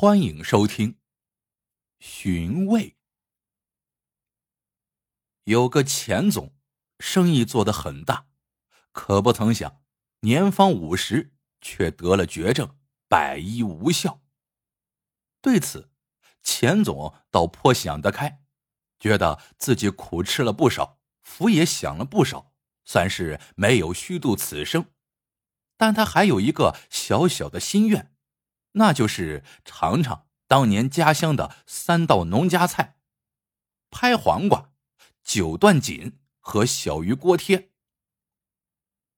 欢迎收听《寻味》。有个钱总，生意做得很大，可不曾想，年方五十却得了绝症，百医无效。对此，钱总倒颇想得开，觉得自己苦吃了不少，福也享了不少，算是没有虚度此生。但他还有一个小小的心愿。那就是尝尝当年家乡的三道农家菜：拍黄瓜、九段锦和小鱼锅贴。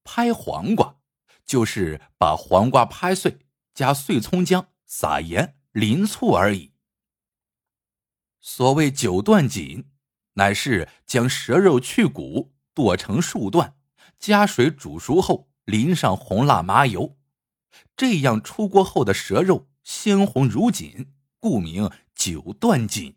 拍黄瓜就是把黄瓜拍碎，加碎葱姜，撒盐、淋醋而已。所谓九段锦，乃是将蛇肉去骨，剁成数段，加水煮熟后，淋上红辣麻油。这样出锅后的蛇肉鲜红如锦，故名九段锦。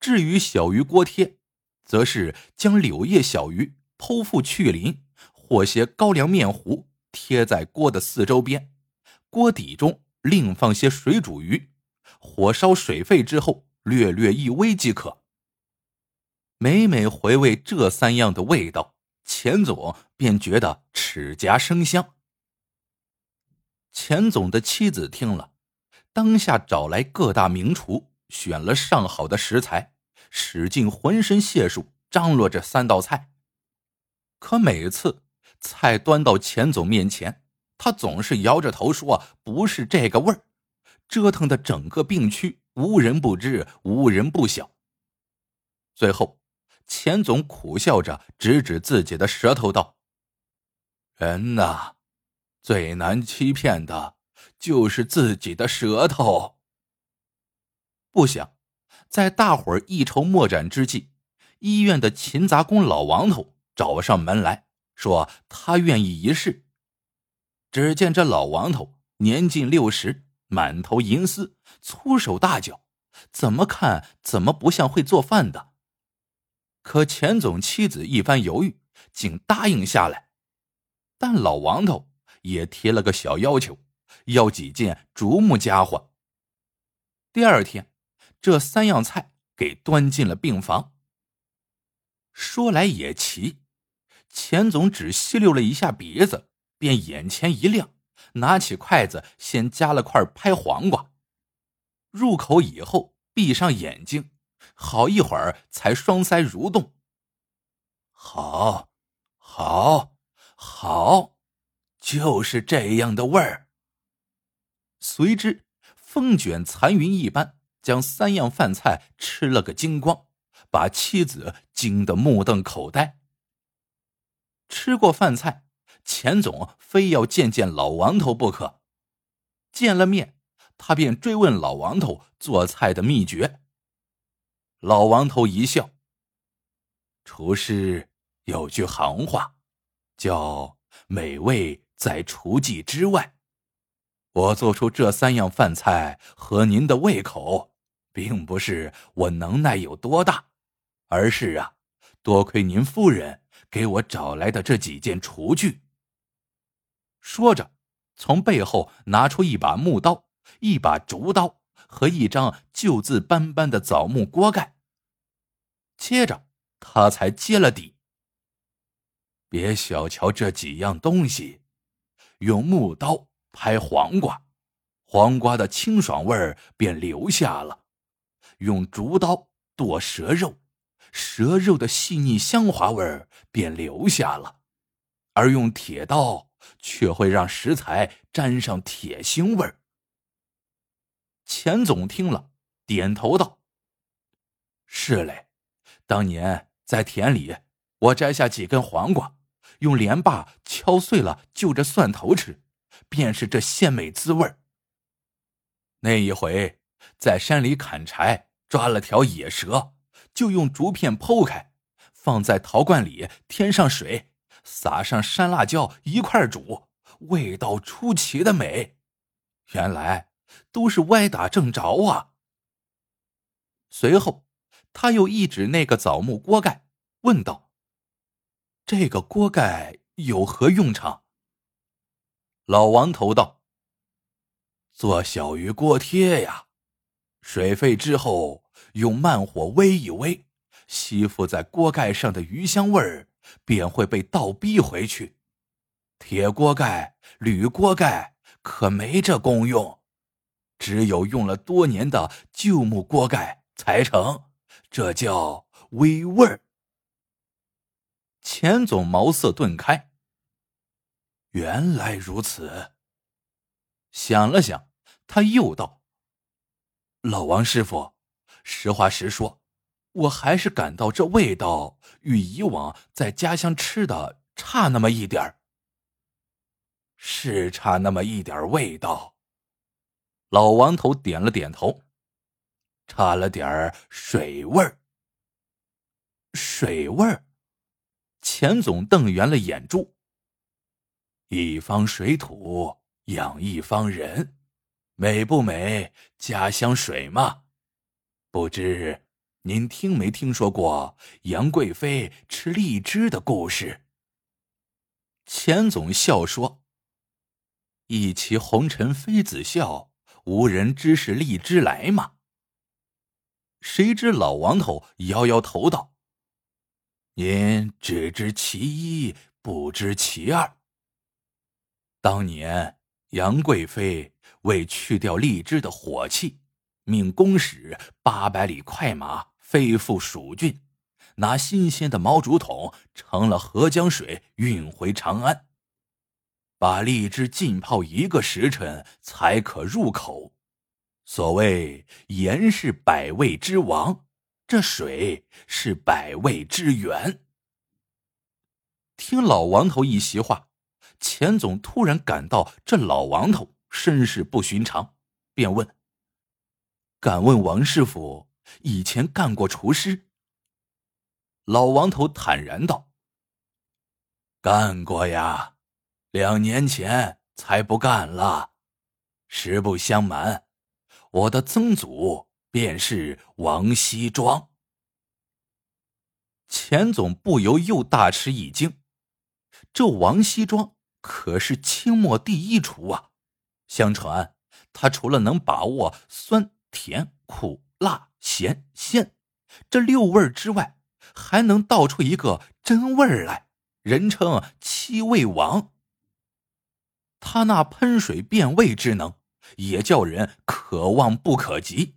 至于小鱼锅贴，则是将柳叶小鱼剖腹去鳞，和些高粱面糊贴在锅的四周边，锅底中另放些水煮鱼，火烧水沸之后，略略一煨即可。每每回味这三样的味道，钱总便觉得齿颊生香。钱总的妻子听了，当下找来各大名厨，选了上好的食材，使尽浑身解数张罗这三道菜。可每次菜端到钱总面前，他总是摇着头说：“不是这个味儿。”折腾的整个病区无人不知，无人不晓。最后，钱总苦笑着指指自己的舌头道：“人呐。”最难欺骗的，就是自己的舌头。不想，在大伙儿一筹莫展之际，医院的勤杂工老王头找上门来说，他愿意一试。只见这老王头年近六十，满头银丝，粗手大脚，怎么看怎么不像会做饭的。可钱总妻子一番犹豫，竟答应下来。但老王头。也提了个小要求，要几件竹木家伙。第二天，这三样菜给端进了病房。说来也奇，钱总只吸溜了一下鼻子，便眼前一亮，拿起筷子先夹了块拍黄瓜，入口以后闭上眼睛，好一会儿才双腮蠕动。好，好，好。就是这样的味儿。随之，风卷残云一般将三样饭菜吃了个精光，把妻子惊得目瞪口呆。吃过饭菜，钱总非要见见老王头不可。见了面，他便追问老王头做菜的秘诀。老王头一笑：“厨师有句行话，叫美味。”在厨技之外，我做出这三样饭菜合您的胃口，并不是我能耐有多大，而是啊，多亏您夫人给我找来的这几件厨具。说着，从背后拿出一把木刀、一把竹刀和一张旧字斑斑的枣木锅盖。接着，他才揭了底。别小瞧这几样东西。用木刀拍黄瓜，黄瓜的清爽味儿便留下了；用竹刀剁蛇肉，蛇肉的细腻香滑味儿便留下了；而用铁刀却会让食材沾上铁腥味儿。钱总听了，点头道：“是嘞，当年在田里，我摘下几根黄瓜。”用镰把敲碎了，就着蒜头吃，便是这鲜美滋味那一回在山里砍柴，抓了条野蛇，就用竹片剖开，放在陶罐里，添上水，撒上山辣椒一块煮，味道出奇的美。原来都是歪打正着啊！随后，他又一指那个枣木锅盖，问道。这个锅盖有何用场？老王头道：“做小鱼锅贴呀，水沸之后用慢火煨一煨，吸附在锅盖上的鱼香味儿便会被倒逼回去。铁锅盖、铝锅盖可没这功用，只有用了多年的旧木锅盖才成，这叫煨味儿。钱总茅塞顿开，原来如此。想了想，他又道：“老王师傅，实话实说，我还是感到这味道与以往在家乡吃的差那么一点儿。”是差那么一点味道。老王头点了点头，差了点儿水味儿。水味儿，钱总瞪圆了眼珠。一方水土养一方人，美不美？家乡水嘛。不知您听没听说过杨贵妃吃荔枝的故事？钱总笑说。一骑红尘妃子笑，无人知是荔枝来嘛。谁知老王头摇摇头道：“您只知其一，不知其二。当年杨贵妃为去掉荔枝的火气，命公使八百里快马飞赴蜀郡，拿新鲜的毛竹筒盛了河江水运回长安。”把荔枝浸泡一个时辰才可入口。所谓盐是百味之王，这水是百味之源。听老王头一席话，钱总突然感到这老王头身世不寻常，便问：“敢问王师傅以前干过厨师？”老王头坦然道：“干过呀。”两年前才不干了。实不相瞒，我的曾祖便是王熙庄。钱总不由又大吃一惊，这王熙庄可是清末第一厨啊！相传他除了能把握酸甜苦辣咸鲜这六味之外，还能道出一个真味来，人称七味王。他那喷水变味之能，也叫人可望不可及。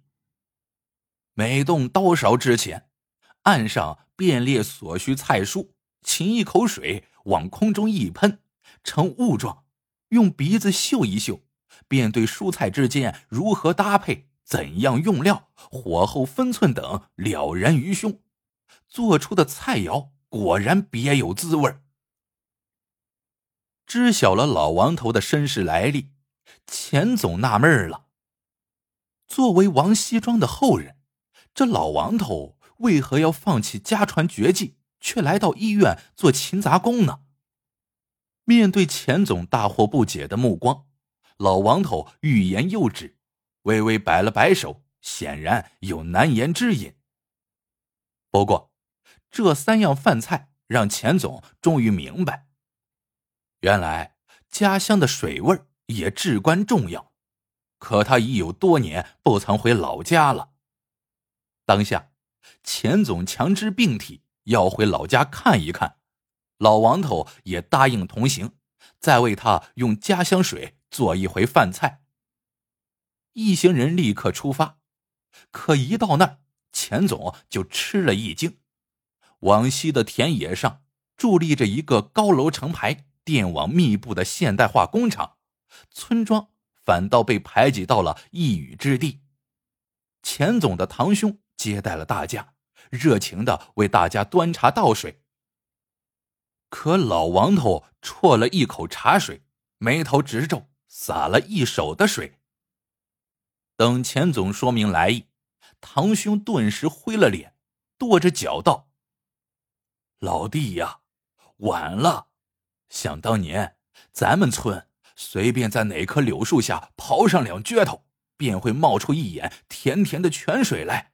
每动刀勺之前，按上便列所需菜蔬，擒一口水往空中一喷，成雾状，用鼻子嗅一嗅，便对蔬菜之间如何搭配、怎样用料、火候分寸等了然于胸，做出的菜肴果然别有滋味。知晓了老王头的身世来历，钱总纳闷了。作为王熙庄的后人，这老王头为何要放弃家传绝技，却来到医院做勤杂工呢？面对钱总大惑不解的目光，老王头欲言又止，微微摆了摆手，显然有难言之隐。不过，这三样饭菜让钱总终于明白。原来家乡的水味也至关重要，可他已有多年不曾回老家了。当下，钱总强支病体要回老家看一看，老王头也答应同行，再为他用家乡水做一回饭菜。一行人立刻出发，可一到那儿，钱总就吃了一惊：往西的田野上伫立着一个高楼成排。电网密布的现代化工厂，村庄反倒被排挤到了一隅之地。钱总的堂兄接待了大家，热情的为大家端茶倒水。可老王头啜了一口茶水，眉头直皱，洒了一手的水。等钱总说明来意，堂兄顿时灰了脸，跺着脚道：“老弟呀，晚了。”想当年，咱们村随便在哪棵柳树下刨上两撅头，便会冒出一眼甜甜的泉水来。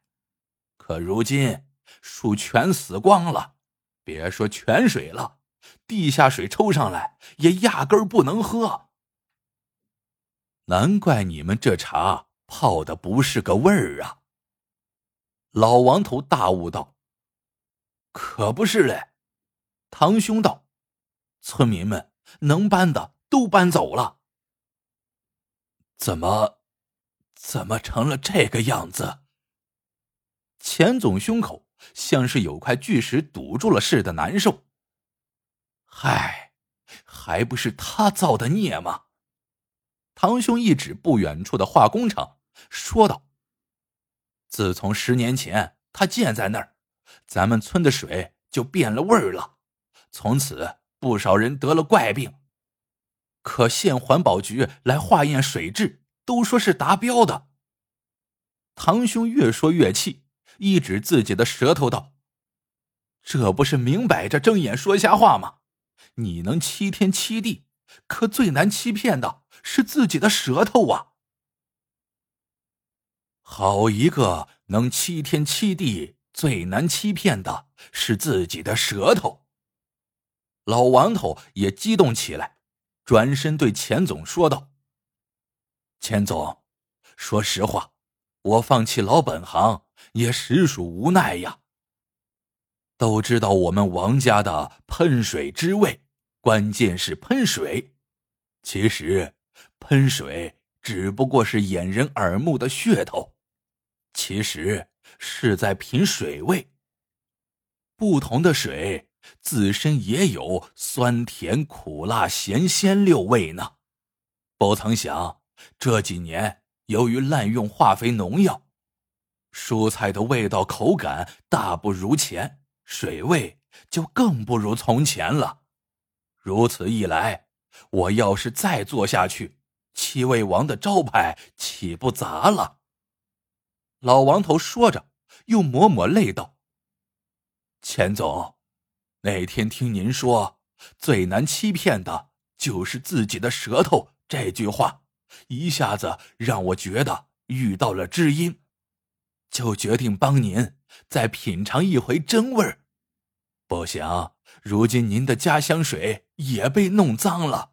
可如今树全死光了，别说泉水了，地下水抽上来也压根儿不能喝。难怪你们这茶泡的不是个味儿啊！老王头大悟道：“可不是嘞。”堂兄道：“村民们能搬的都搬走了，怎么，怎么成了这个样子？”钱总胸口像是有块巨石堵住了似的，难受。嗨，还不是他造的孽吗？堂兄一指不远处的化工厂，说道：“自从十年前他建在那儿，咱们村的水就变了味儿了。从此，不少人得了怪病。可县环保局来化验水质，都说是达标的。”堂兄越说越气，一指自己的舌头道：“这不是明摆着睁眼说瞎话吗？”你能七天七地，可最难欺骗的是自己的舌头啊！好一个能七天七地，最难欺骗的是自己的舌头。老王头也激动起来，转身对钱总说道：“钱总，说实话，我放弃老本行也实属无奈呀。都知道我们王家的喷水之味。”关键是喷水，其实喷水只不过是掩人耳目的噱头，其实是在品水味。不同的水自身也有酸甜苦辣咸鲜六味呢。不曾想这几年由于滥用化肥农药，蔬菜的味道口感大不如前，水味就更不如从前了。如此一来，我要是再做下去，七味王的招牌岂不砸了？老王头说着，又抹抹泪道：“钱总，那天听您说最难欺骗的就是自己的舌头，这句话一下子让我觉得遇到了知音，就决定帮您再品尝一回真味儿。不想。”如今您的家乡水也被弄脏了，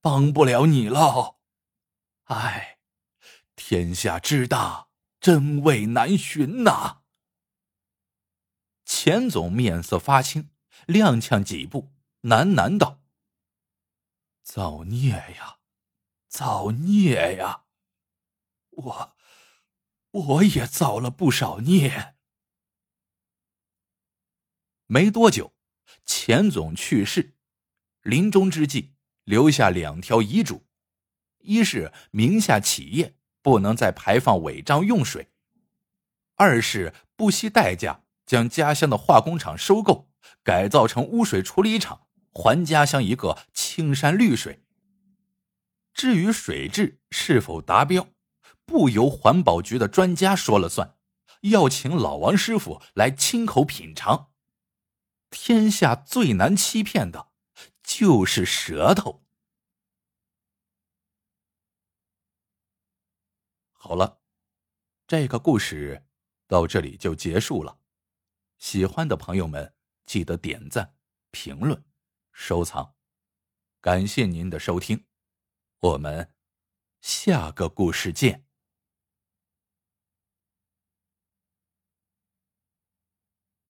帮不了你喽。唉，天下之大，真味难寻呐。钱总面色发青，踉跄几步，喃喃道：“造孽呀，造孽呀！我，我也造了不少孽。”没多久。钱总去世，临终之际留下两条遗嘱：一是名下企业不能再排放违章用水；二是不惜代价将家乡的化工厂收购，改造成污水处理厂，还家乡一个青山绿水。至于水质是否达标，不由环保局的专家说了算，要请老王师傅来亲口品尝。天下最难欺骗的，就是舌头。好了，这个故事到这里就结束了。喜欢的朋友们，记得点赞、评论、收藏。感谢您的收听，我们下个故事见。